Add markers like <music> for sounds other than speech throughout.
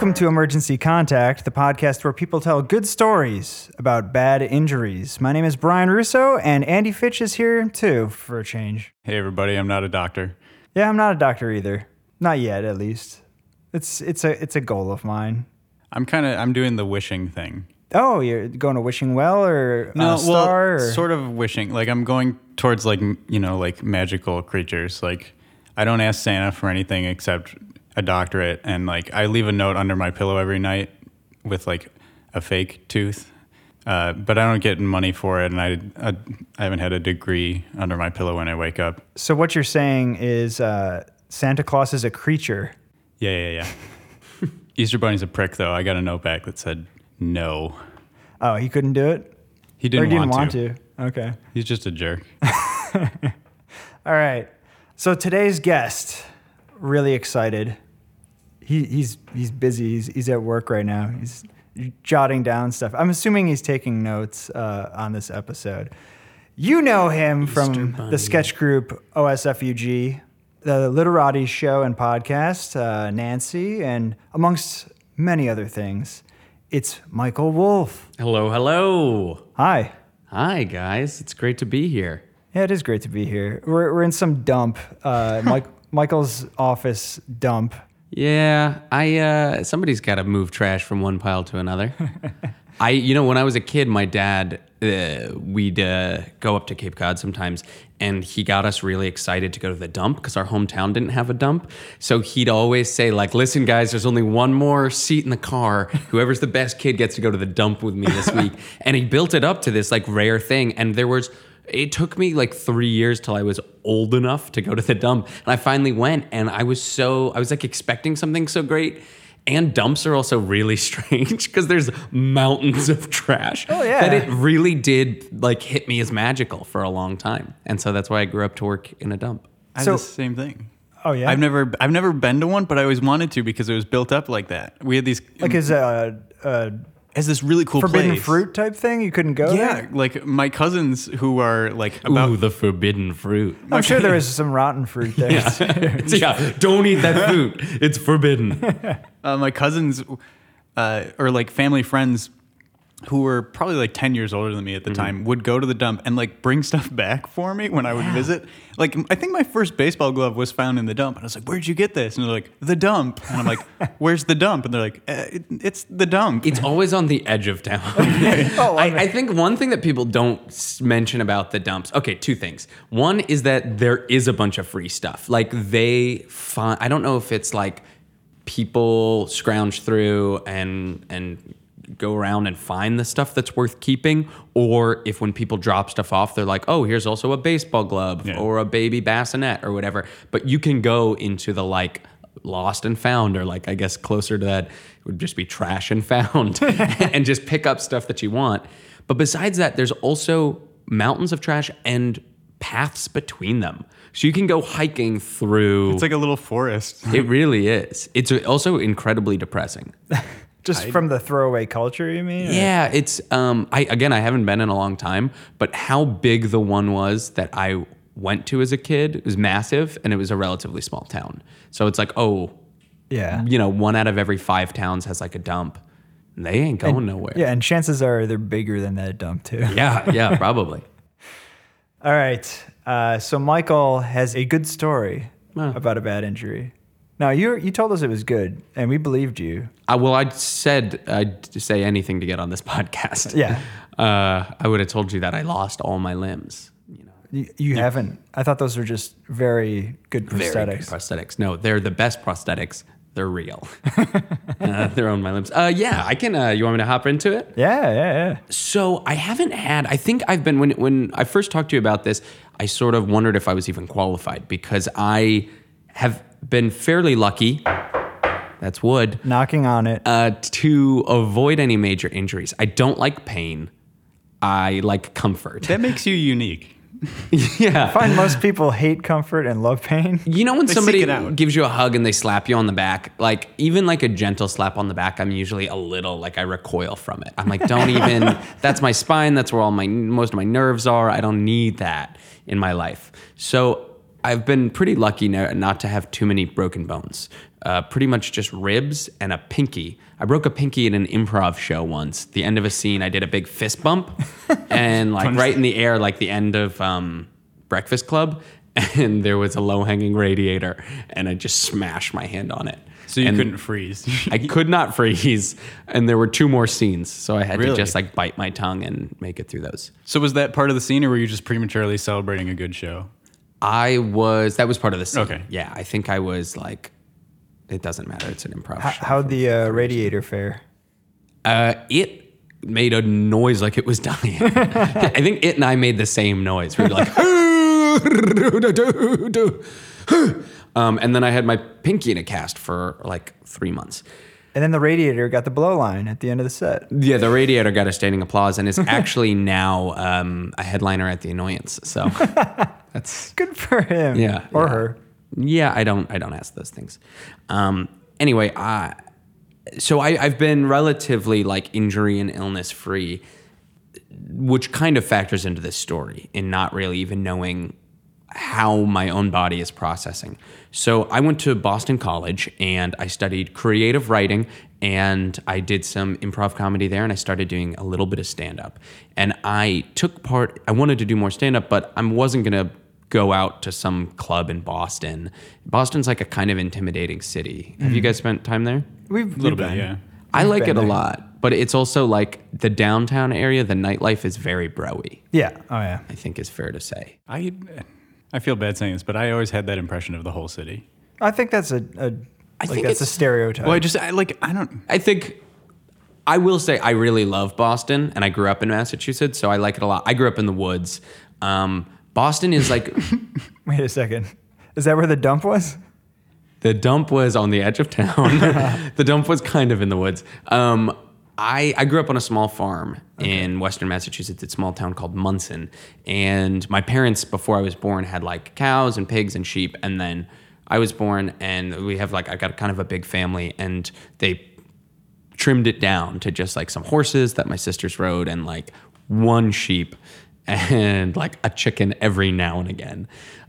Welcome to Emergency Contact, the podcast where people tell good stories about bad injuries. My name is Brian Russo, and Andy Fitch is here too, for a change. Hey everybody, I'm not a doctor. Yeah, I'm not a doctor either. Not yet, at least. It's it's a it's a goal of mine. I'm kind of I'm doing the wishing thing. Oh, you're going to wishing well or uh, star? well, or? sort of wishing. Like I'm going towards like you know like magical creatures. Like I don't ask Santa for anything except a doctorate, and like I leave a note under my pillow every night with like a fake tooth. Uh, but I don't get money for it, and I, I I haven't had a degree under my pillow when I wake up. So what you're saying is uh, Santa Claus is a creature. Yeah, yeah, yeah. <laughs> Easter Bunny's a prick, though. I got a note back that said no. Oh, he couldn't do it? He didn't, he didn't want, want to. Okay. He's just a jerk. <laughs> All right. So today's guest, really excited. He, he's he's busy. He's, he's at work right now. He's jotting down stuff. I'm assuming he's taking notes uh, on this episode. You know him from the sketch group OSFUG, the Literati show and podcast, uh, Nancy, and amongst many other things. It's Michael Wolf. Hello, hello. Hi. Hi, guys. It's great to be here. Yeah, it is great to be here. We're, we're in some dump, uh, <laughs> Mike, Michael's office dump. Yeah, I uh somebody's got to move trash from one pile to another. <laughs> I you know, when I was a kid, my dad uh, we'd uh, go up to Cape Cod sometimes and he got us really excited to go to the dump because our hometown didn't have a dump. So he'd always say like, "Listen guys, there's only one more seat in the car. Whoever's the best kid gets to go to the dump with me this <laughs> week." and he built it up to this like rare thing and there was it took me like three years till I was old enough to go to the dump. And I finally went and I was so, I was like expecting something so great. And dumps are also really <laughs> strange because there's mountains of trash. Oh, yeah. That it really did like hit me as magical for a long time. And so that's why I grew up to work in a dump. I So- had the same thing. Oh, yeah? I've never I've never been to one, but I always wanted to because it was built up like that. We had these Like his uh, uh, as this really cool forbidden place. fruit type thing. You couldn't go Yeah, there? like my cousins who are like about Ooh, the forbidden fruit. I'm sure there is <laughs> some rotten fruit there. <laughs> yeah, don't eat that fruit. It's forbidden. <laughs> uh, my cousins uh, or like family friends who were probably like 10 years older than me at the time would go to the dump and like bring <laughs> stuff back for me when I would visit. Like I think my first baseball glove was found in the dump and I was like, "Where'd you get this?" And they're like, "The dump." And I'm like, <laughs> "Where's the dump?" And they're like, eh, it, "It's the dump." It's always on the edge of town. <laughs> I, I think one thing that people don't mention about the dumps. Okay, two things. One is that there is a bunch of free stuff. Like they find. I don't know if it's like people scrounge through and and go around and find the stuff that's worth keeping, or if when people drop stuff off, they're like, oh, here's also a baseball glove Yeah. or a baby bassinet or whatever. But you can go into the like lost and found, or like I guess closer to that it would just be trash and found, <laughs> <laughs> and just pick up stuff that you want. But besides that, there's also mountains of trash and paths between them. So you can go hiking through. It's like a little forest. it really is. It's also incredibly depressing. <laughs> Just from the throwaway culture, you mean? Or- Yeah, it's um I again I haven't been in a long time, but how big the one was that I went to as a kid was massive and it was a relatively small town. So it's like, oh, Yeah. you know, one out of every 5 towns has like a dump. and They ain't going nowhere. Yeah, and chances are they're bigger than that dump too. Yeah, yeah, <laughs> probably. All right. Uh, so Michael has a good story about a bad injury. Now you you told us it was good, and we believed you. Uh, well, I said I'd say anything to get on this <laughs> podcast. Yeah. Uh, I would have told you that I lost all my limbs. You know, You, you haven't. I thought those were just very good prosthetics. Very good prosthetics. No, they're the best prosthetics. They're real. <laughs> uh, they're on my limbs. Uh, yeah, I can. Uh, you want me to hop into it? Yeah, yeah, yeah. So I haven't had. I think I've been when when I first talked to you about this. I sort of wondered if I was even qualified because I have been fairly lucky. That's wood. Knocking on it. Uh, to avoid any major injuries. I don't like pain. I like comfort. That makes you unique. <laughs> yeah. I find most people hate comfort and love pain. <laughs> You know when They somebody seek it out. gives you a hug and they slap you on the back, like even like a gentle slap on the back, I'm usually a little like I recoil from it. I'm like, don't <laughs> even. that's my spine. That's where all my most of my nerves are. I don't need that in my life. So I've been pretty lucky not to have too many broken bones. Uh, pretty much just ribs and a pinky. I broke a pinky in an improv show once. The end of a scene, I did a big fist bump, <laughs> and like right in the air, like the end of um, Breakfast Club, <laughs> and there was a low hanging radiator, and I just smashed my hand on it. So you And couldn't freeze. I could not <laughs> freeze, and there were two more scenes, so I had to just like bite my tongue and make it through those. so was that part of the scene, or were you just prematurely celebrating a good show? I was that was part of the scene. Okay. Yeah, I think I was like, it doesn't matter. It's an improv How, show. how'd the uh, radiator fare? Uh, it made a noise like it was dying. <laughs> I think it and I made the same noise. We were like, <laughs> um, and then I had my pinky in a cast for like three months. And then the radiator got the blow line at the end of the set. Yeah, the radiator got a standing applause and is <laughs> actually now um, a headliner at the Annoyance. So that's Good for him. Yeah, Or yeah. her. Yeah, I don't I don't ask those things. Um, anyway, I so I, I've been relatively like injury and illness free, which kind of factors into this story in not really even knowing how my own body is processing. So I went to Boston College and I studied creative writing and I did some improv comedy there and I started doing a little bit of stand up. And I took part I wanted to do more stand up but I wasn't going to go out to some club in Boston. Boston's like a kind of intimidating city. Have you guys spent time there? We've A little bit, yeah. I like been it a lot, but it's also like the downtown area, the nightlife is very broy, Yeah. Oh yeah. I think is fair to say. I I feel bad saying this, but I always had that impression of the whole city. I think that's a, a I like think that's a stereotype. Well, I just I, like I don't. I think I will say I really love Boston, and I grew up in Massachusetts, so I like it a lot. I grew up in the woods. Um, Boston is like <laughs> Wait a second. Is that where the dump was? the dump was on the edge of town. <laughs> the dump was kind of in the woods. Um, I, I grew up on a small farm in western Massachusetts, a small town called Monson. And my parents, before I was born, had like cows and pigs and sheep. And then I was born, and we have like, I got kind of a big family, and they trimmed it down to just like some horses that my sisters rode and like one sheep and like a chicken every now and again.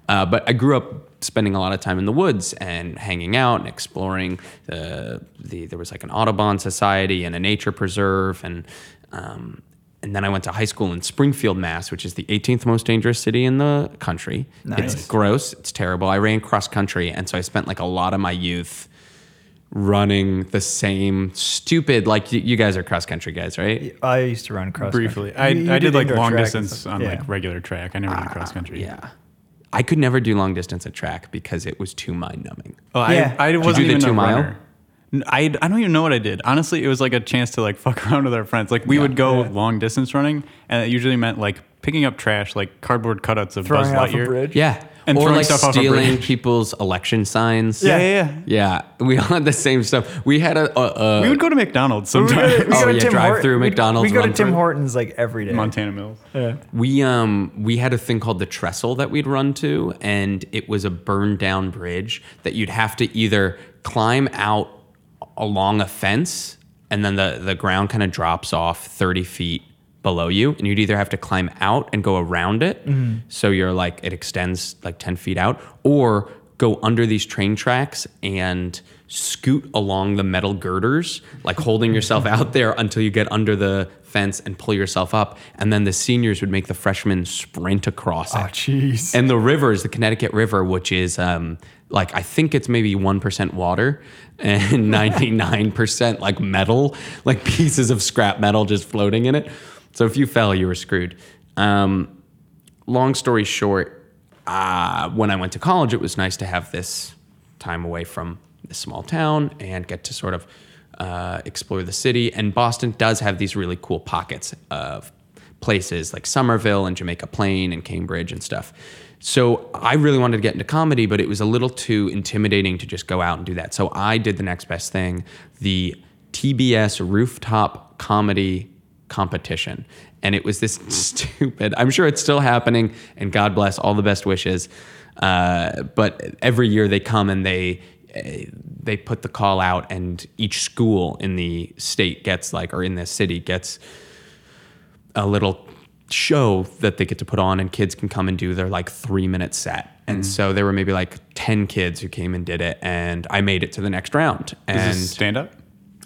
Uh, but I grew up spending a lot of time in the woods and hanging out and exploring. The, the there was like an Audubon Society and a nature preserve and um, and then I went to high school in Springfield, Mass, which is the 18th most dangerous city in the country. Nice. It's gross. It's terrible. I ran cross country, and so I spent like a lot of my youth running the same stupid like you, you guys are cross country guys right I used to run cross Briefly, country. I, You- you I did, like long distance on Yeah. like regular track. I never did cross country. Ah, yeah i could never do long distance at track because it was too mind numbing Oh, Yeah. I, I wasn't do the even two a mile? runner. N- I, I don't even know what I did. Honestly, it was like a chance to like <laughs> fuck around with our friends. Like we would go Yeah. long distance running, and it usually meant like picking up trash, like cardboard cutouts of Throwing Buzz off a Lightyear. bridge. yeah And or throwing like stuff off a stealing bridge. people's election signs Yeah, yeah, yeah. yeah we all had the same stuff we had a, a, a We would go to McDonald's sometimes. We go to- sometimes. we go Oh, to yeah, Tim drive Hort- through we- McDonald's, We go to run Tim through. Hortons like every day. Montana Mills. Yeah. We um we had a thing called the trestle that we'd run to, and it was a burned down bridge that you'd have to either climb out along a fence, and then the the ground kind of drops off thirty feet below you, and you'd either have to climb out and go around it, so you're like it extends like ten feet out, or go under these train tracks and scoot along the metal girders, like holding yourself out <laughs> there until you get under the fence and pull yourself up. And then the seniors would make the freshmen sprint across Oh it. jeez. And the river is the Connecticut River, which is um, like I think it's maybe one percent water and <laughs> ninety nine percent like metal, like pieces of scrap metal just floating in it. So if you fell, you were screwed. Um, long story short, uh, when I went to college, it was nice to have this time away from this small town and get to sort of uh, explore the city. And Boston does have these really cool pockets of places like Somerville and Jamaica Plain and Cambridge and stuff. So I really wanted to get into comedy, but it was a little too intimidating to just go out and do that. So I did the next best thing the TBS rooftop comedy competition. And it was this <laughs> stupid, I'm sure it's still happening, and God bless all the best wishes. Uh, but every year they come and they eh, they put the call out, and each school in the state gets like, or in the city gets a little show that they get to put on and kids can come and do their like three minute set. And so there were maybe like 10 kids who came and did it. And I made it to the next round. And stand up?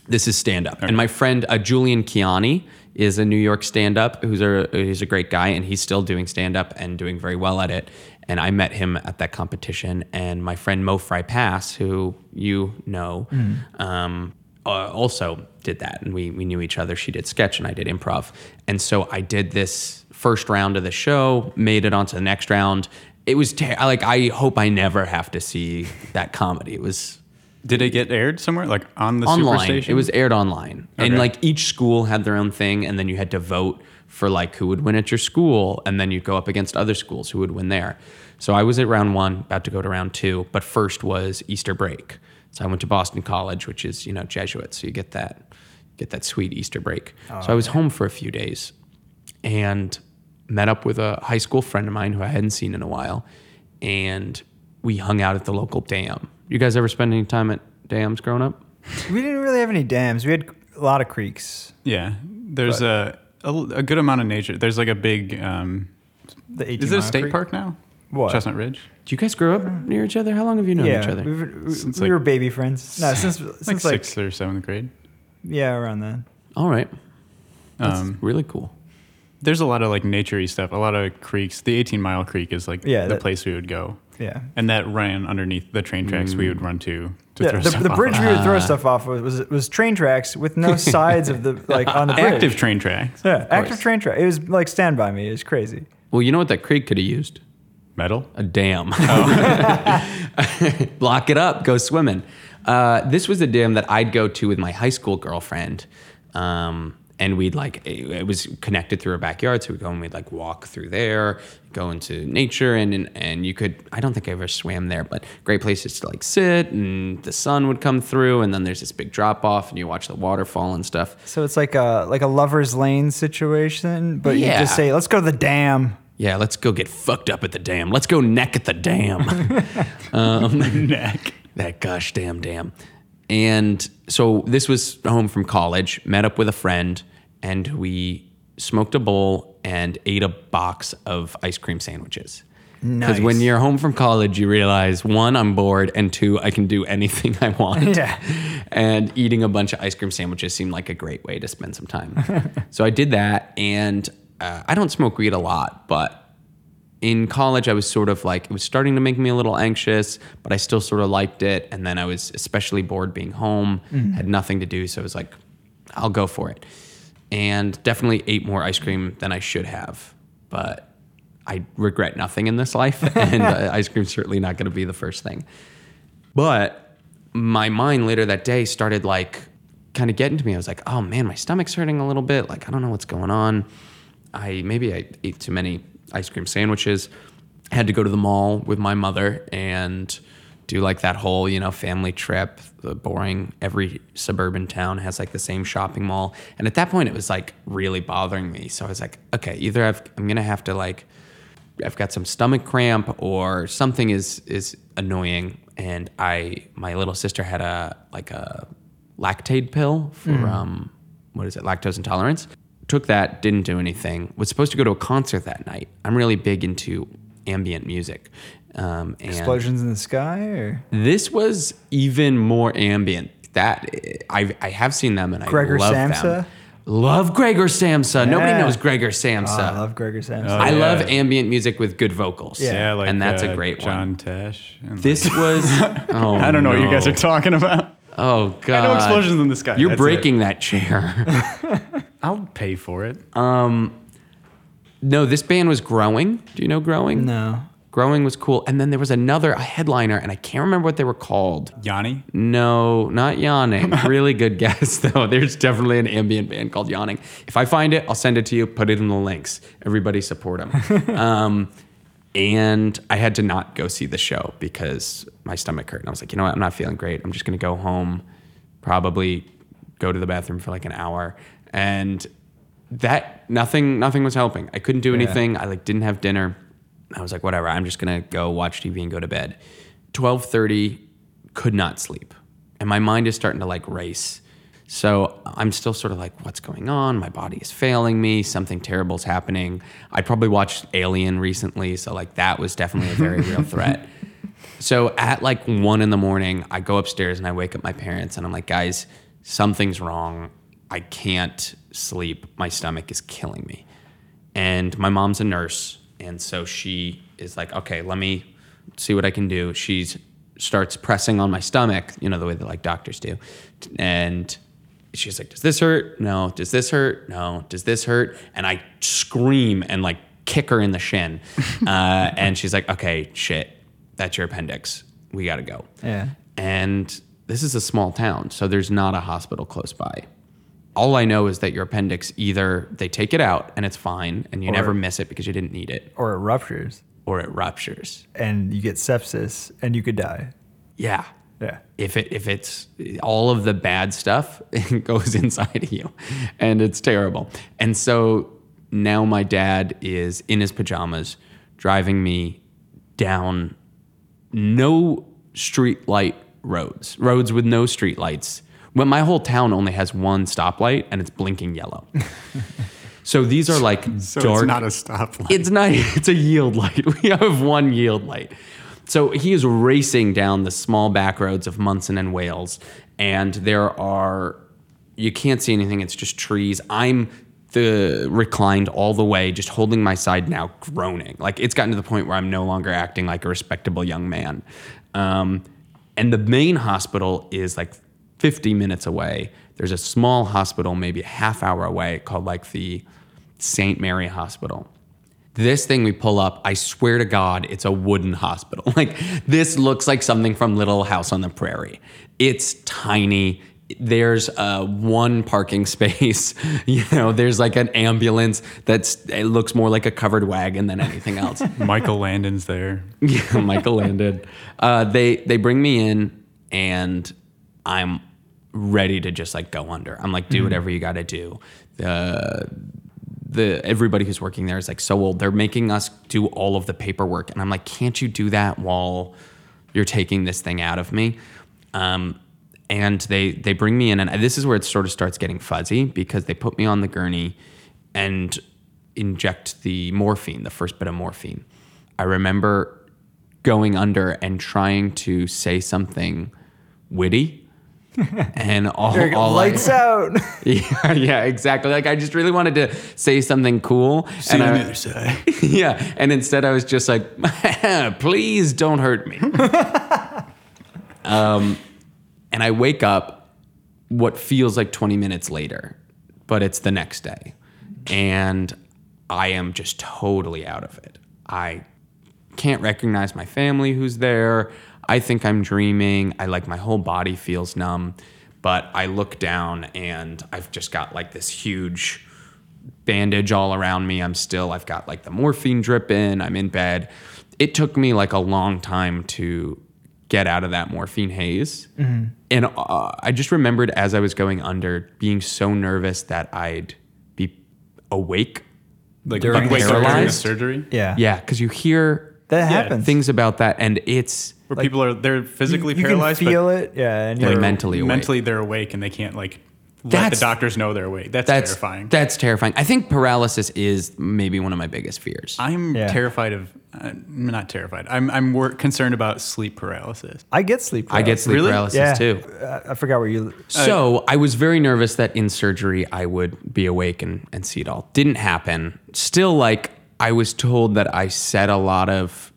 this is stand up. And my friend uh, Julian Chiani is a New York stand up who's a he's a great guy and he's still doing stand up and doing very well at it. And I met him at that competition. And my friend Mo Fry Pass, who you know, um, uh, also did that. And we, we knew each other. She did sketch and I did improv. And so I did this first round of the show, made it onto the next round. It was ter- like, I hope I never have to see that comedy. It was Did it get aired somewhere, like on the online. Superstation? It was aired online, and like each school had their own thing, and then you had to vote for like who would win at your school, and then you'd go up against other schools who would win there. So I was at round one, about to go to round two, but first was Easter break. So I went to Boston College, which is you know Jesuit, so you get that get that sweet Easter break. Oh, so I was home for a few days, and met up with a high school friend of mine who I hadn't seen in a while, and we hung out at the local dam. You guys ever spend any time at dams growing up? We didn't really have any dams. We had a lot of creeks. Yeah, there's a, a a good amount of nature. There's like a big. Um, The 18 is it a Mile state Creek. park now? What? Chestnut Ridge. Do you guys grow up near each other? How long have you known Yeah, each other? we, we, Since, we like- were baby friends. No, since Like since like, sixth or seventh grade. yeah, around then. All right. That's Um, really cool. there's a lot of like naturey stuff. A lot of creeks. The 18 Mile Creek is like Yeah, the that- place we would go, Yeah. and that ran underneath the train tracks we would run to to Yeah, throw the, stuff the bridge of. we would throw stuff off of was was train tracks with no sides of the <laughs> like on the bridge. Active train tracks. Yeah, active train track. It was like stand by me. It was crazy. Well, you know what that creek could have used? Metal. A dam. <laughs> Block it up. Go swimming. Uh, this was a dam that I'd go to with my high school girlfriend. Um, and we'd like, it was connected through a backyard. So we'd go and we'd like walk through there, go into nature. And, and, and you could, I don't think I ever swam there, but great places to like sit and the sun would come through. And then there's this big drop off and you watch the waterfall and stuff. So it's like a like a lovers lane situation, but you Yeah. just say, "Let's go to the dam." Yeah, let's go get fucked up at the dam. Let's go neck at the dam. <laughs> um, Neck. that gosh damn dam. And so this was home from college, met up with a friend, and we smoked a bowl and ate a box of ice cream sandwiches. Because when you're home from college, you realize one, I'm bored, and two, I can do anything <laughs> I want. Yeah. And eating a bunch of ice cream sandwiches seemed like a great way to spend some time. <laughs> so I did that, and uh, I don't smoke weed a lot, but in college, I was sort of like, it was starting to make me a little anxious, but I still sort of liked it. And then I was especially bored being home, had nothing to do. So I was like, I'll go for it. And definitely ate more ice cream than I should have. But I regret nothing in this life. <laughs> And uh, ice cream's certainly not going to be the first thing. But my mind later that day started like kind of getting to me. I was like, oh man, my stomach's hurting a little bit. Like, I don't know what's going on. I maybe I ate too many ice cream sandwiches. I had to go to the mall with my mother and do like that whole, you know, family trip. The boring every suburban town has like the same shopping mall. And at that point it was like really bothering me. So I was like, okay, either I've, I'm going to have to like I've got some stomach cramp or something is is annoying and I my little sister had a like a lactate pill for um what is it lactose intolerance took that didn't do anything was supposed to go to a concert that night I'm really big into ambient music um and Explosions in the sky, or this was even more ambient that I I have seen them and I love them. Gregor love Samsa? them love Gregor Samsa nobody knows Gregor Oh, Samsa I love Gregor Samson. Oh, I yeah. love ambient music with good vocals. Yeah. Yeah, like and that's uh, a great John one. Tesh. and, This like- was. <laughs> Oh, I don't know what you guys are talking about. Oh god! I know explosions in the sky. You're that's breaking that chair. <laughs> it. I'll pay for it. no, this band was growing. Do you know growing? no. Growing was cool, and then there was another a headliner, and I can't remember what they were called. Yanni. No, not Yawning. <laughs> really good guess <laughs> though. There's definitely an ambient band called Yawning. If I find it, I'll send it to you. Put it in the links. Everybody support them. <laughs> um, and I had to not go see the show because my stomach hurt. And I was like, you know what? I'm not feeling great. I'm just gonna go home, probably go to the bathroom for like an hour, and that nothing nothing was helping. I couldn't do anything. I like didn't have dinner. I was like, whatever. I'm just gonna go watch TV and go to bed. Twelve thirty, could not sleep, and my mind is starting to like race. So I'm still sort of like, what's going on? My body is failing me. Something terrible's happening. I probably watched Alien recently, so like that was definitely a very real <laughs> threat. So at like one in the morning, I go upstairs and I wake up my parents and I'm like, guys, something's wrong. I can't sleep. My stomach is killing me. And my mom's a nurse. And so she is like, okay, let me see what I can do. She starts pressing on my stomach, you know, the way that like doctors do. And she's like, does this hurt? No. Does this hurt? No. Does this hurt? And I scream and like kick her in the shin. <laughs> Uh, and she's like, okay, shit, that's your appendix. We got to go. Yeah. And this is a small town, so there's not a hospital close by. All I know is that your appendix either they take it out and it's fine and you never miss it because you didn't need it, Or it ruptures or it ruptures. and you get sepsis and you could die. Yeah. Yeah. If it if it's all of the bad stuff <laughs> goes inside of you, and it's terrible. And so now my dad is in his pajamas driving me down no street light roads, roads with no street lights. When my whole town only has one stoplight and it's blinking yellow. <laughs> so these are like So dark. it's not a stoplight. It's not. It's a yield light. <laughs> We have one yield light. So he is racing down the small back roads of Monson and Wales, and there are you can't see anything. It's just trees. I'm the reclined all the way, just holding my side now, groaning. Like it's gotten to the point where I'm no longer acting like a respectable young man. Um, and the main hospital is like 50 minutes away. There's a small hospital, maybe a half hour away, called like the St. Mary Hospital. This thing we pull up, I swear to God, it's a wooden hospital. <laughs> Like this looks like something from Little House on the Prairie. It's tiny. There's uh, one parking <laughs> space. You know, there's like an ambulance that's it looks more like a covered wagon than anything else. <laughs> Michael Landon's there. Yeah, Michael Landon. Uh, they they bring me in, and I'm ready to just like go under. I'm like, do whatever you got to do. The the everybody who's working there is like so old. They're making us do all of the paperwork, and I'm like, can't you do that while you're taking this thing out of me? Um, and they they bring me in, and this is where it sort of starts getting fuzzy because they put me on the gurney and inject the morphine, the first bit of morphine. I remember going under and trying to say something witty. And <laughs> all, There you go. all I- Lights out. <laughs> yeah, yeah, exactly. Like I just really wanted to say something cool. and I- the other side. yeah, and instead I was just like, <laughs> please don't hurt me. um, and I wake up what feels like 20 minutes later, but it's the next day. And I am just totally out of it. I can't recognize my family who's there. I think I'm dreaming. I like my whole body feels numb, but I look down and I've just got like this huge bandage all around me. I'm still, I've got like the morphine drip in, I'm in bed. It took me like a long time to get out of that morphine haze. And uh, I just remembered as I was going under being so nervous that I'd be awake. Like, During like during the paralyzed? surgery? yeah. Yeah, because you hear That Yeah, happens. things about that and it's Where Like, people are they're physically you, you paralyzed, can feel it. Yeah. And They're you're mentally awake. mentally they're awake and they can't like let That's- the doctors know they're awake. That's, that's terrifying. That's terrifying. I think paralysis is maybe one of my biggest fears. I'm Yeah. terrified of. Uh, not terrified. I'm I'm more concerned about sleep paralysis. I get sleep. paralysis. I get sleep Really? paralysis yeah. too. Uh, I forgot where you. So I was very nervous that in surgery I would be awake and, and see it all. Didn't happen. Still, like I was told that I said a lot of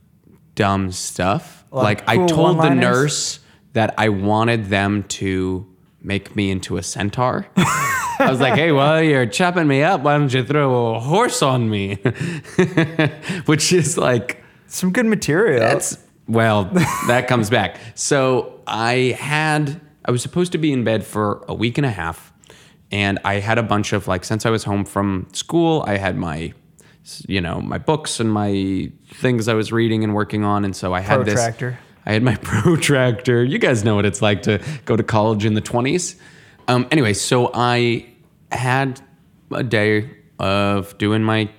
dumb stuff. like I told the one-liners? nurse that I wanted them to make me into a centaur. <laughs> I was like, hey, well, you're chopping me up. Why don't you throw a horse on me? <laughs> Which is like Some good material. that's well, that comes back. So I had I was supposed to be in bed for a week and a half, and I had a bunch of like since I was home from school, I had my you know my books and my things I was reading and working on, and so I had this. Protractor. I had my <laughs> protractor. You guys know what it's like to go to college in the twenties. Um, anyway, so I had a day of doing my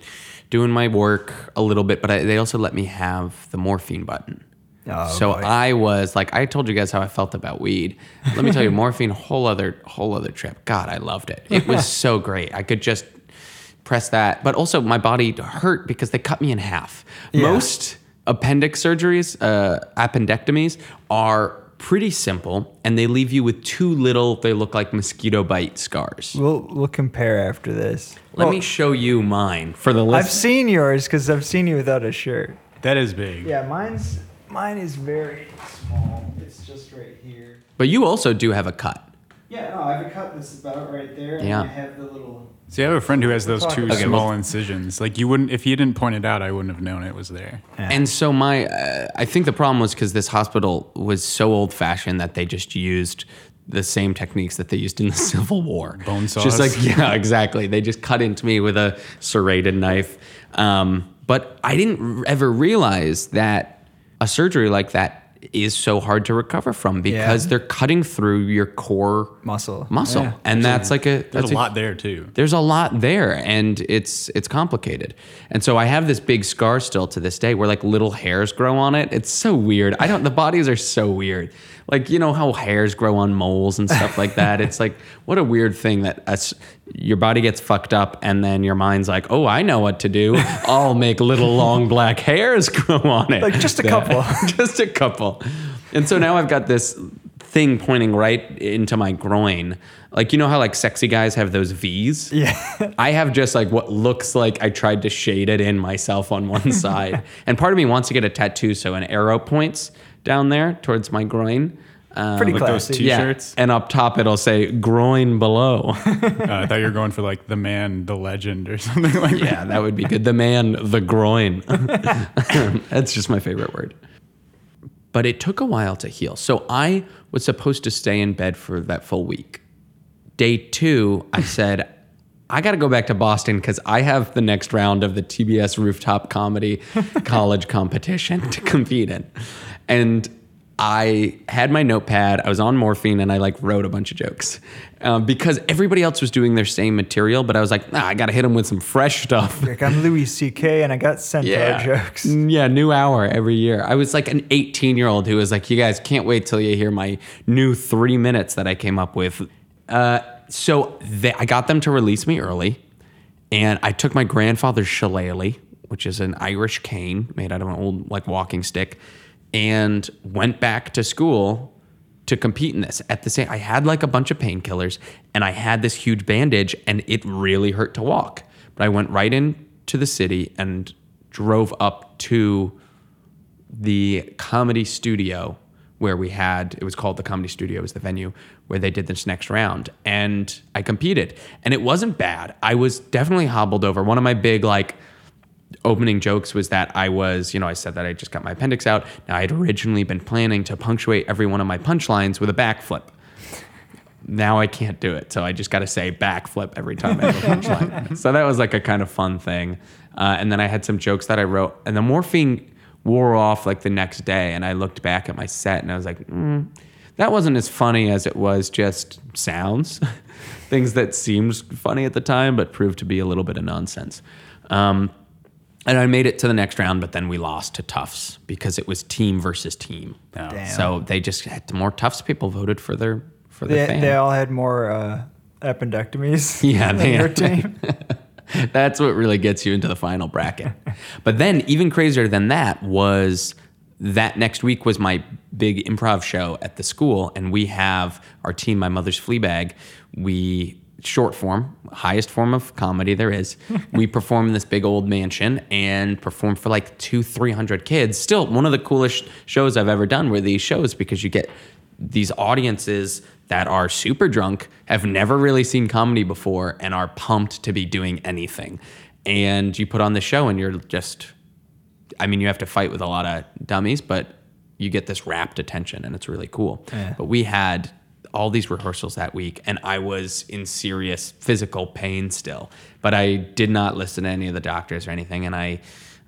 doing my work a little bit, but I, they also let me have the morphine button. Oh, so boy. I was like, I told you guys how I felt about weed. Let me tell you, <laughs> morphine, whole other, whole other trip. God, I loved it. It was <laughs> so great. I could just press that, but also my body hurt because they cut me in half. Yeah. Most appendix surgeries, uh, appendectomies, are pretty simple, and they leave you with two little. They look like mosquito bite scars. We'll we'll compare after this. Let Well, me show you mine for the list. I've seen yours because I've seen you without a shirt. That is big. Yeah, mine's mine is very small. It's just right here. But you also do have a cut. Yeah, no, I have a cut that's about right there, and Yeah. I have the little. See, I have a friend who has those two Okay, small well- incisions. Like you wouldn't, if he didn't point it out, I wouldn't have known it was there. Yeah. And so my, uh, I think the problem was because this hospital was so old fashioned that they just used the same techniques that they used in the <laughs> Civil War. Bone Just saws? like yeah, exactly. They just cut into me with a serrated knife. Um, but I didn't r- ever realize that a surgery like that is so hard to recover from because Yeah. they're cutting through your core Muscle. muscle, Yeah. and that's like a There's that's a lot there too. there's a lot there and it's it's complicated and so i have this big scar still to this day where like little hairs grow on it it's so weird i don't the bodies are so weird like you know how hairs grow on moles and stuff like that <laughs> it's like what a weird thing that us, your body gets fucked up and then your mind's like oh i know what to do i'll make little long black hairs grow on it Like, just a couple. <laughs> just a couple. And so now I've got this thing pointing right into my groin. Like you know how like sexy guys have those V's? Yeah. <laughs> I have just like what looks like I tried to shade it in myself on one side. and part of me wants to get a tattoo so an arrow points down there towards my groin. Um, Pretty With classy. t- yeah, T-shirts? and up top it'll say groin below. <laughs> Uh, I thought you were going for like the man, the legend, or something like that. yeah, that would be good. The man, the groin. <laughs> That's just my favorite word. But it took a while to heal. So I was supposed to stay in bed for that full week. Day two, I <laughs> said, I got to go back to Boston because I have the next round of the TBS rooftop comedy college competition to compete in. And I had my notepad, I was on morphine, and I like wrote a bunch of jokes um, because everybody else was doing their same material. But I was like, nah, I got to hit them with some fresh stuff. Like I'm Louis C.K. and I got centaur jokes. Mm, Yeah, new hour every year. I was like an 18 year old who was like, you guys can't wait till you hear my new three minutes that I came up with. Uh, so they, I got them to release me early, and I took my grandfather's shillelagh, which is an Irish cane made out of an old like walking stick, and went back to school to compete in this. At the same, I had like a bunch of painkillers, and I had this huge bandage, and it really hurt to walk. But I went right into the city and drove up to the comedy studio where we had it was called the comedy studio was the venue where they did this next round and i competed and it wasn't bad i was definitely hobbled over one of my big like opening jokes was that i was you know i said that i just got my appendix out now i'd originally been planning to punctuate every one of my punchlines with a backflip now I can't do it. So I just got to say backflip every time I have a punchline. <laughs> so that was like a kind of fun thing. Uh, and then I had some jokes that I wrote, and the morphine wore off like the next day. And I looked back at my set and I was like, mm, that wasn't as funny as it was just sounds, <laughs> things that seemed funny at the time, but proved to be a little bit of nonsense. Um, and I made it to the next round, but then we lost to Tufts because it was team versus team. Oh. Damn. So they just had the more Tufts people voted for their for their They, fan. they all had more uh, appendectomies. <laughs> Yeah, than your team. <laughs> That's what really gets you into the final bracket. <laughs> but then, even crazier than that was that next week was my big improv show at the school, and we have our team, my mother's Fleabag. We short form, highest form of comedy there is. <laughs> we perform in this big old mansion and perform for like two, three hundred kids. Still, one of the coolest shows I've ever done were these shows because you get these audiences that are super drunk, have never really seen comedy before, and are pumped to be doing anything. And you put on the show, and you're just, I mean, you have to fight with a lot of dummies, but you get this rapt attention, and it's really cool. Yeah. But we had all these rehearsals that week, and I was in serious physical pain still. But I did not listen to any of the doctors or anything, and I,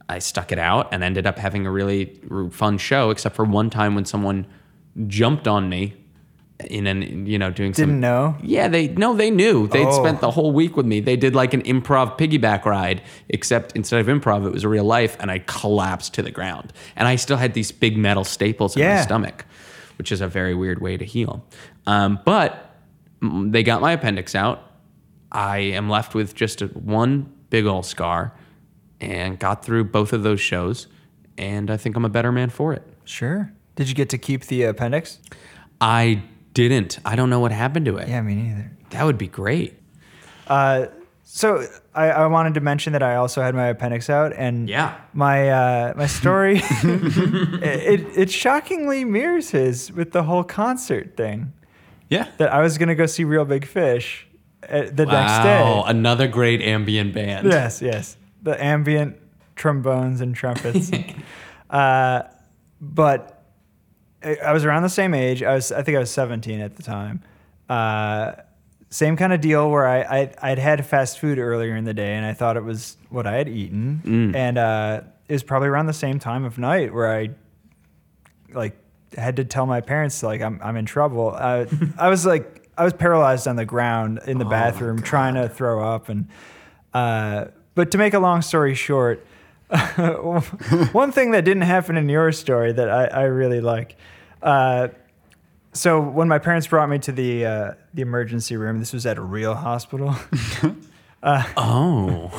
I stuck it out and ended up having a really fun show, except for one time when someone jumped on me in an you know doing Didn't some know. yeah they no they knew they'd Oh. spent the whole week with me they did like an improv piggyback ride except instead of improv it was real life and i collapsed to the ground and i still had these big metal staples in my stomach which is a very weird way to heal um, but they got my appendix out i am left with just a, one big old scar and got through both of those shows and i think i'm a better man for it Sure. Did you get to keep the appendix? i didn't i don't know what happened to it Yeah, me neither. that would be great Uh, so I, I wanted to mention that I also had my appendix out, and Yeah. my uh, my story <laughs> <laughs> it, it shockingly mirrors his with the whole concert thing. Yeah. That I was gonna go see Reel Big Fish uh, the next Wow, day. another great ambient band. Yes, yes, the ambient trombones and trumpets. <laughs> uh, but I I was around the same age. I was, I think I was 17 at the time. Same kind of deal where I, I I'd had fast food earlier in the day and I thought it was what I had eaten, and uh, it was probably around the same time of night where I like had to tell my parents like I'm I'm in trouble. Uh, I was like I was paralyzed on the ground in the bathroom trying to throw up and uh, but to make a long story short, <laughs> one thing that didn't happen in your story that I, I really like. Uh, so when my parents brought me to the uh, the emergency room, this was at a real hospital. <laughs> Oh,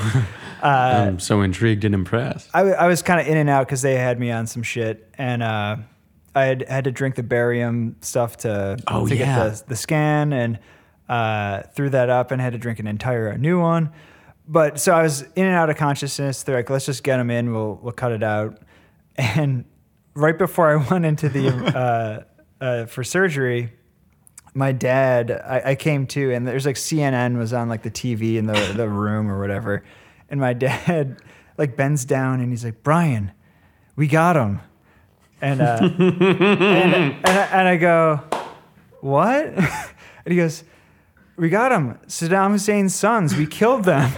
<laughs> I'm so intrigued and impressed. I was kind of in and out because they had me on some shit, and uh, I had, had to drink the barium stuff to Oh, to yeah. get the, the scan, and uh, threw that up, and had to drink an entire new one. But so I was in and out of consciousness. They're like, "Let's just get him in. We'll we'll cut it out." And right before I went into the <laughs> uh, for surgery, my dad, I, I came to, and there's like CNN was on like the TV in the, the room or whatever. And my dad <laughs> like bends down and he's like, Brian, we got him. And, uh, <laughs> and, and, I, and I go, what? <laughs> And he goes, we got him. Saddam Hussein's sons. We killed them.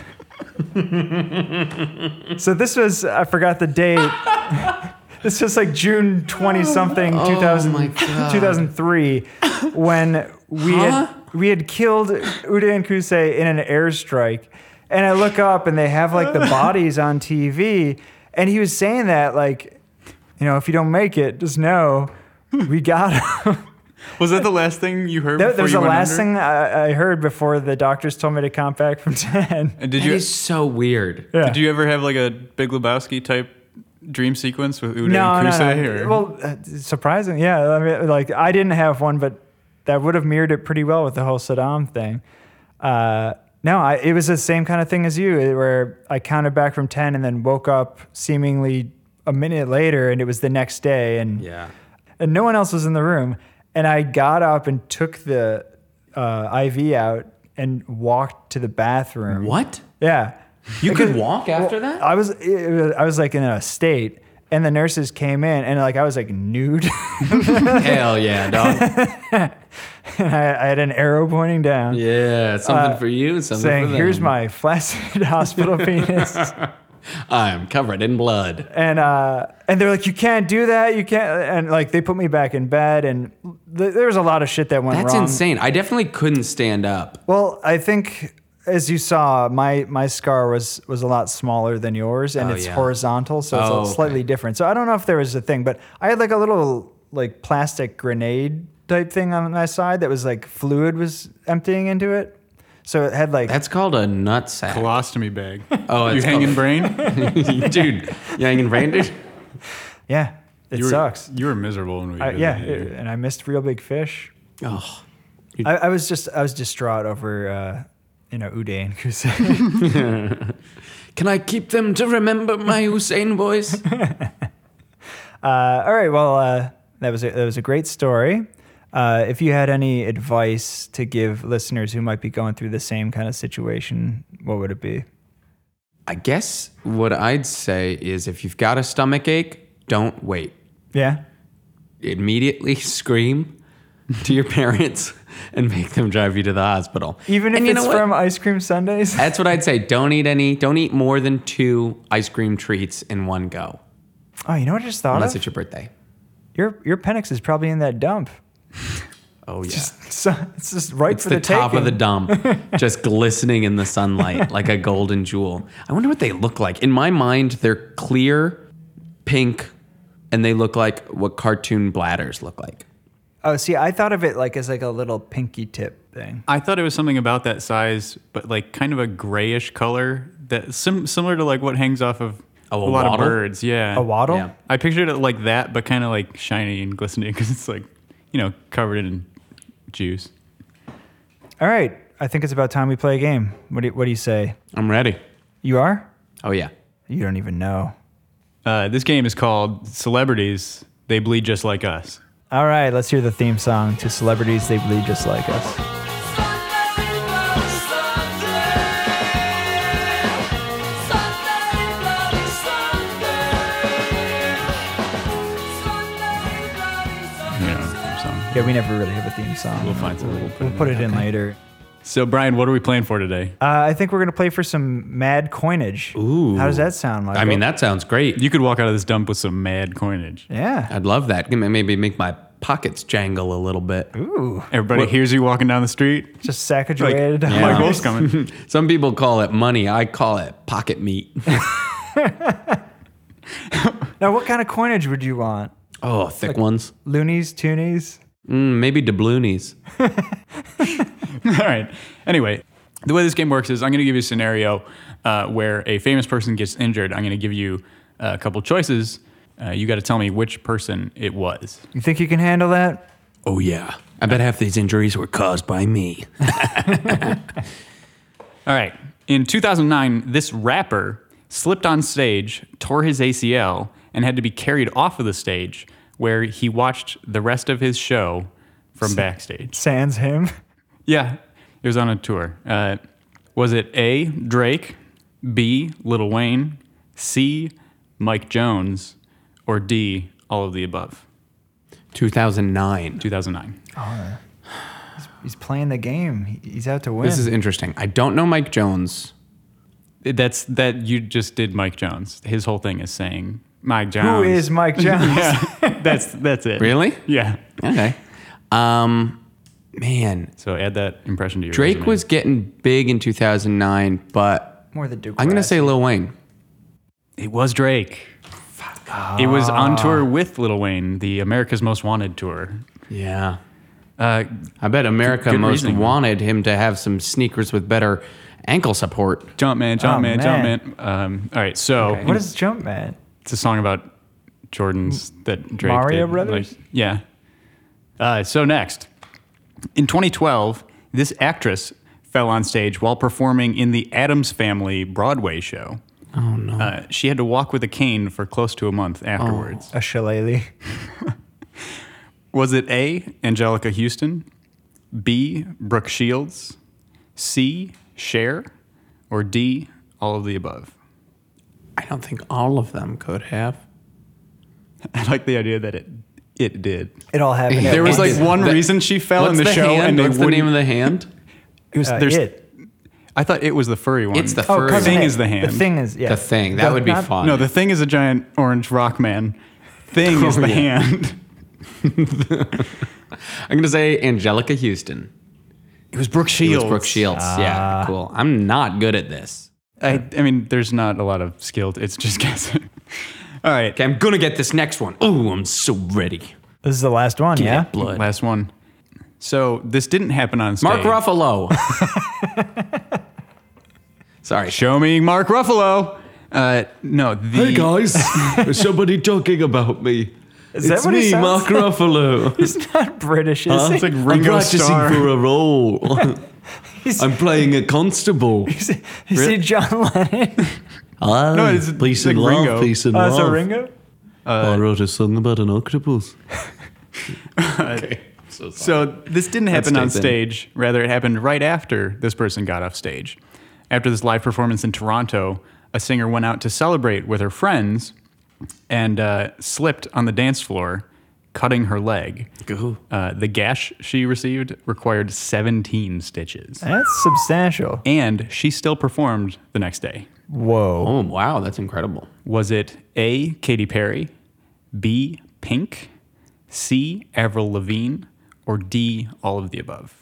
so this was, I forgot the date. This was like June 20 something, 2000, <laughs> 2003, when we had we had killed Uday and Qusay in an airstrike. And I look up and they have like the <laughs> bodies on TV. And he was saying that, like, you know, if you don't make it, just know we got <laughs> him. Was that the last thing you heard? that, before that was you the went last under? thing I, I heard before the doctors told me to count back from 10. And did That you is so weird. Yeah. did you ever have like a Big Lebowski type dream sequence with Uday no, and no, Qusay? no. Or? Well, uh, surprising. Yeah. I mean, like, I didn't have one, but that would have mirrored it pretty well with the whole Saddam thing. Uh, no, I, it was the same kind of thing as you, where I counted back from 10 and then woke up seemingly a minute later, and it was the next day. And Yeah. and no one else was in the room. And I got up and took the uh, IV out and walked to the bathroom. What? Yeah, You Because- could walk after that? I was, it was I was like in a state, and the nurses came in, and like I was like nude, <laughs> Hell yeah, dog. and <laughs> I, I had an arrow pointing down, Yeah, something Uh, for you, something saying, for them. "Here's my flaccid <laughs> hospital penis." I'm covered in blood. and uh, and they're like, "You can't do that. You can't." And like they put me back in bed, and th- there was a lot of shit that went That's wrong. That's insane. I definitely couldn't stand up. Well, I think as you saw, my my scar was was a lot smaller than yours, and Oh, it's yeah. horizontal, so it's Oh, okay. slightly different. So I don't know if there was a thing, but I had like a little like plastic grenade type thing on my side that was like fluid was emptying into it. So it had like That's called a nut sack. Colostomy bag. Oh, you it's hanging called- brain? <laughs> dude, you hanging brain, dude? yeah, it you were, sucks. You were miserable when we I, visited yeah, you. and I missed Reel Big Fish. Oh, I, I was just I was distraught over uh, you know Uday and Qusay. can I keep them to remember my Hussein voice? <laughs> Uh, all right. Well, uh, that was a, that was a great story. Uh, if you had any advice to give listeners who might be going through the same kind of situation, what would it be? I guess what I'd say is if you've got a stomach ache, don't wait. Yeah. Immediately <laughs> scream to your parents and make them drive you to the hospital. Even if And you know it's from ice cream sundaes. <laughs> That's what I'd say. Don't eat any. Don't eat more than two ice cream treats in one go, Oh, you know what I just thought unless of? it's your birthday. Your your appendix is probably in that dump. <laughs> Oh yeah. <laughs> So it's just right It's for the, the, top of the dump, just glistening in the sunlight like a golden jewel. I wonder what they look like. In my mind, they're clear, pink, and they look like what cartoon bladders look like. Oh, see, I thought of it like as like a little pinky tip thing. I thought it was something about that size, but like kind of a grayish color that sim- similar to like what hangs off of Oh, a a lot of birds. Yeah, A waddle? Yeah. I pictured it like that, but kind of like shiny and glistening <laughs> because it's like you know covered in juice. All right, I think it's about time we play a game. What do you, what do you say? I'm ready. You are? Oh yeah. You don't even know. Uh, this game is called Celebrities. They bleed just like us. All right, let's hear the theme song to Celebrities They Bleed Just Like Us. You theme song. Yeah, we never really have a theme song. We'll find something. We'll put it in later. So Brian, what are we playing for today? Uh, I think we're gonna play for some mad coinage. Ooh. How does that sound, Michael? I mean, that sounds great. You could walk out of this dump with some mad coinage. Yeah. I'd love that. Maybe make my pockets jangle a little bit. Ooh. Everybody hears you walking down the street. Just Like, Sacagerated. Yeah. Michael's coming. <laughs> Some people call it money. I call it pocket meat. <laughs> <laughs> Now, what kind of coinage would you want? oh, thick ones. Loonies, toonies? Mm, maybe doubloonies. <laughs> All right. Anyway, the way this game works is I'm going to give you a scenario uh, where a famous person gets injured. I'm going to give you a couple choices. Uh, you got to tell me which person it was. You think you can handle that? Oh yeah. I bet half these injuries were caused by me. <laughs> All right. In 2009, this rapper slipped on stage, tore his ACL, and had to be carried off of the stage where he watched the rest of his show from backstage. Sans him. Yeah, it was on a tour. Uh, was it A, Drake, B, Lil Wayne, C, Mike Jones, or D, all of the above? 2009. 2009. Oh, He's playing the game. He- He's out to win. This is interesting. I don't know Mike Jones. That's that you just did Mike Jones. His whole thing is saying Mike Jones. Who is Mike <laughs> Jones? Yeah, that's that's it. Really? Yeah. Okay. Um, man, So add that impression to your Drake resume. was getting big in 2009, but More than Duke. I'm gonna say Lil Wayne. It was Drake. Fuck God. It was on tour with Lil Wayne, the America's Most Wanted tour. Yeah. Uh, I bet America good most reasoning. wanted him to have some sneakers with better ankle support. jump man, jump Oh, man, jump man. man. Um, all right, so What is Jumpman? it's a song about Jordans that Drake Mario did. Brothers? Like, yeah. Uh, so next, in 2012, this actress fell on stage while performing in the Addams Family Broadway show. Oh no. Uh, she had to walk with a cane for close to a month afterwards. A shillelagh. <laughs> Was it A, Anjelica Huston, B, Brooke Shields, C, Cher, or D, all of the above? I don't think all of them could have. <laughs> I like the idea that it it did. It all happened. There was like one The- reason she fell in What's the, show, hand? and they What's the wouldn't. name of the hand? it was, Uh, there's- it. I thought it was the furry one. It's the Oh, furry. cousin Thing A. is the hand. The thing is yeah. The thing. That The- would be not- fun. no, the thing is a giant orange rock man. Thing is the yeah. hand. <laughs> <laughs> I'm gonna say Anjelica Huston. It was Brooke It Shields. was Brooke Shields. yeah, cool. I'm not good at this. I, I mean, there's not a lot of skill. It's just <laughs> guessing. All right, Okay, I'm gonna get this next one. Oh, I'm so ready. This is the last one, Give me yeah? that blood. last one. So this didn't happen on stage. Mark Ruffalo. <laughs> <laughs> Sorry. Show me Mark Ruffalo. Uh, no, the guys, <laughs> there's somebody talking about me. Is that what he sounds Ruffalo. He's not British, is he? It's like Ringo Starr. a role. He's- I'm playing a constable. Is he- is he John Lennon? Ah, No, it's- peace it's and like love, peace and Oh, love. so Ringo? I wrote a song about an octopus. <laughs> okay. So this didn't happen on stay thin. stage. Rather, it happened right after this person got off stage. After this live performance in Toronto, a singer went out to celebrate with her friends and uh, slipped on the dance floor, cutting her leg. Uh, the gash she received required 17 stitches. That's substantial. And she still performed the next day. Whoa. Oh, wow, that's incredible. Was it A. Katy Perry, B. Pink, C. Avril Lavigne, or D, all of the above.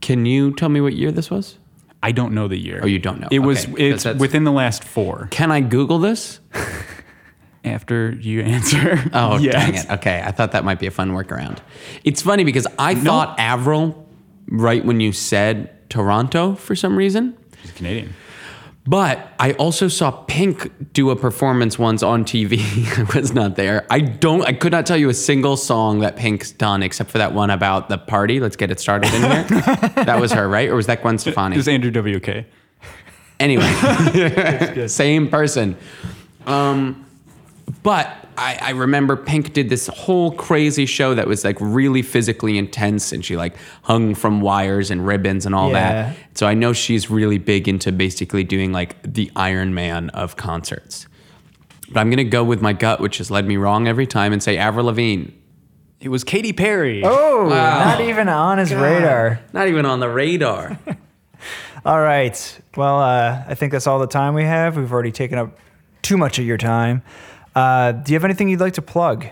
Can you tell me what year this was? I don't know the year. Oh, you don't know. It was Okay, 'cause it's that's- within the last four. Can I Google this? <laughs> After you <laughs> answer. Oh, yes. dang it. Okay. I thought that might be a fun workaround. It's funny because I thought Avril right when you said Toronto for some reason. She's Canadian. But I also saw Pink do a performance once on TV. <laughs> I was not there. I don't I could not tell you a single song that Pink's done except for that one about the party. Let's get it started in here. <laughs> that was her, right? Or was that Gwen Stefani? It was Andrew WK. Anyway, same person. Um, but I, I remember Pink did this whole crazy show that was like really physically intense, and she like hung from wires and ribbons and all Yeah. that. So I know she's really big into basically doing like the Iron Man of concerts. But I'm gonna go with my gut, which has led me wrong every time, and say Avril Lavigne. It was Katy Perry. Oh, Wow. not even on his radar. Not even on the radar. <laughs> All right. Well, uh, I think that's all the time we have. We've already taken up too much of your time. Uh, do you have anything you'd like to plug?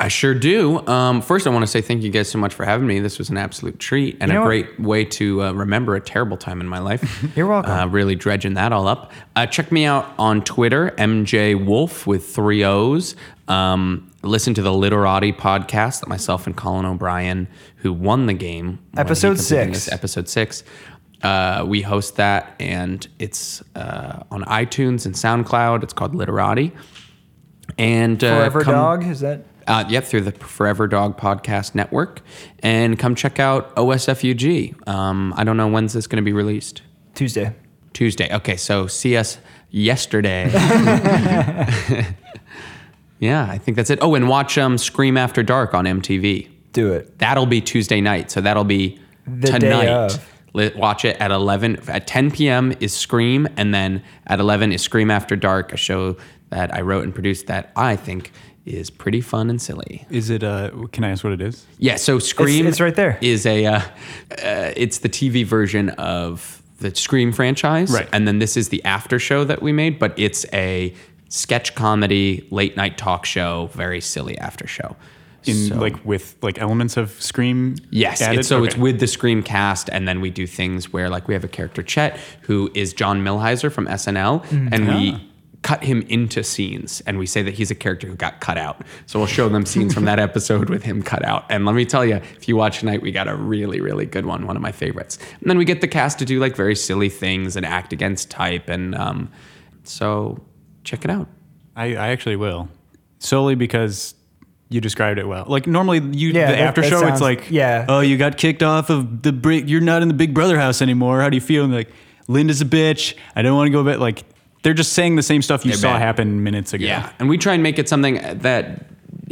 I sure do. Um, first, I want to say thank you guys so much for having me. This was an absolute treat and You know a what? great way to uh, remember a terrible time in my life. <laughs> You're welcome. Uh, really dredging that all up. Uh, check me out on Twitter, MJ Wolf with three O's. Um, listen to the Literati podcast that myself and Colin O'Brien, who won the game, Episode six. episode six. Uh, we host that, and it's uh, on iTunes and SoundCloud. It's called Literati. And uh, Forever come- Dog? Is that? uh, yep, through the Forever Dog Podcast Network. And come check out OSFUG. Um, I don't know when's this going to be released. Tuesday. Tuesday. Okay, so see us yesterday. <laughs> <laughs> yeah, I think that's it. Oh, and watch um, Scream After Dark on MTV. Do it. That'll be Tuesday night. So that'll be The tonight. Watch it at 11. At 10 p.m. is Scream. And then at 11 is Scream After Dark, a show that I wrote and produced that I think is pretty fun and silly. Is it? Uh, can I ask what it is? Yeah, so Scream it's right there. is a uh, uh, it's the TV version of the Scream franchise, Right. And then this is the after show that we made, but it's a sketch comedy late night talk show, very silly after show. In So- like with like elements of Scream. Yes, added? it's, so it's with the Scream cast, and then we do things where, like, we have a character Chet who is John Milhiser from SNL, Mm-hmm. and Ah. we cut him into scenes, and we say that he's a character who got cut out. So we'll show them scenes from that <laughs> episode with him cut out. And let me tell you, if you watch tonight, we got a really, really good one, one of my favorites. And then we get the cast to do like very silly things and act against type, and um, so check it out. I, I actually will, solely because you described it well. Like normally, you Yeah, the that- after that show, sounds- it's like, yeah. oh, you got kicked off of the break. You're not in the Big Brother house anymore. How do you feel? And like, Linda's a bitch. I don't want to go back. Like, they're just saying the same stuff you They're saw bad. happen minutes ago. Yeah, and we try and make it something that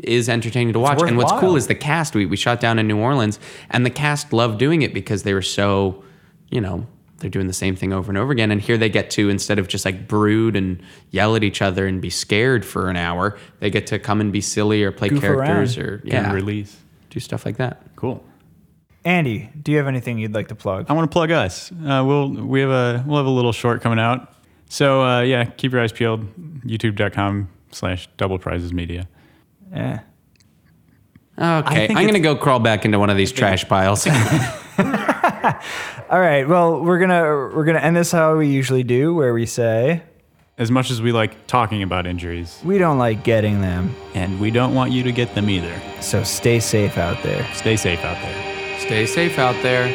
is entertaining to watch. And what's cool is the cast. We we shot down in New Orleans, and the cast loved doing it because they were so, you know, they're doing the same thing over and over again. And here they get to instead of just like brood and yell at each other and be scared for an hour, they get to come and be silly or play Goof characters around. or Can yeah, release. do stuff like that. Cool. Andy, do you have anything you'd like to plug? I want to plug us. Uh, we'll we have a we'll have a little short coming out. So uh, yeah, keep your eyes peeled. YouTube.com slash double prizes media. Yeah. Okay, I'm gonna go crawl back into one of these trash <laughs> piles. <laughs> All right. Well, we're gonna we're gonna end this how we usually do, where we say As much as we like talking about injuries, we don't like getting them, and we don't want you to get them either. so stay safe out there. Stay safe out there. Stay safe out there.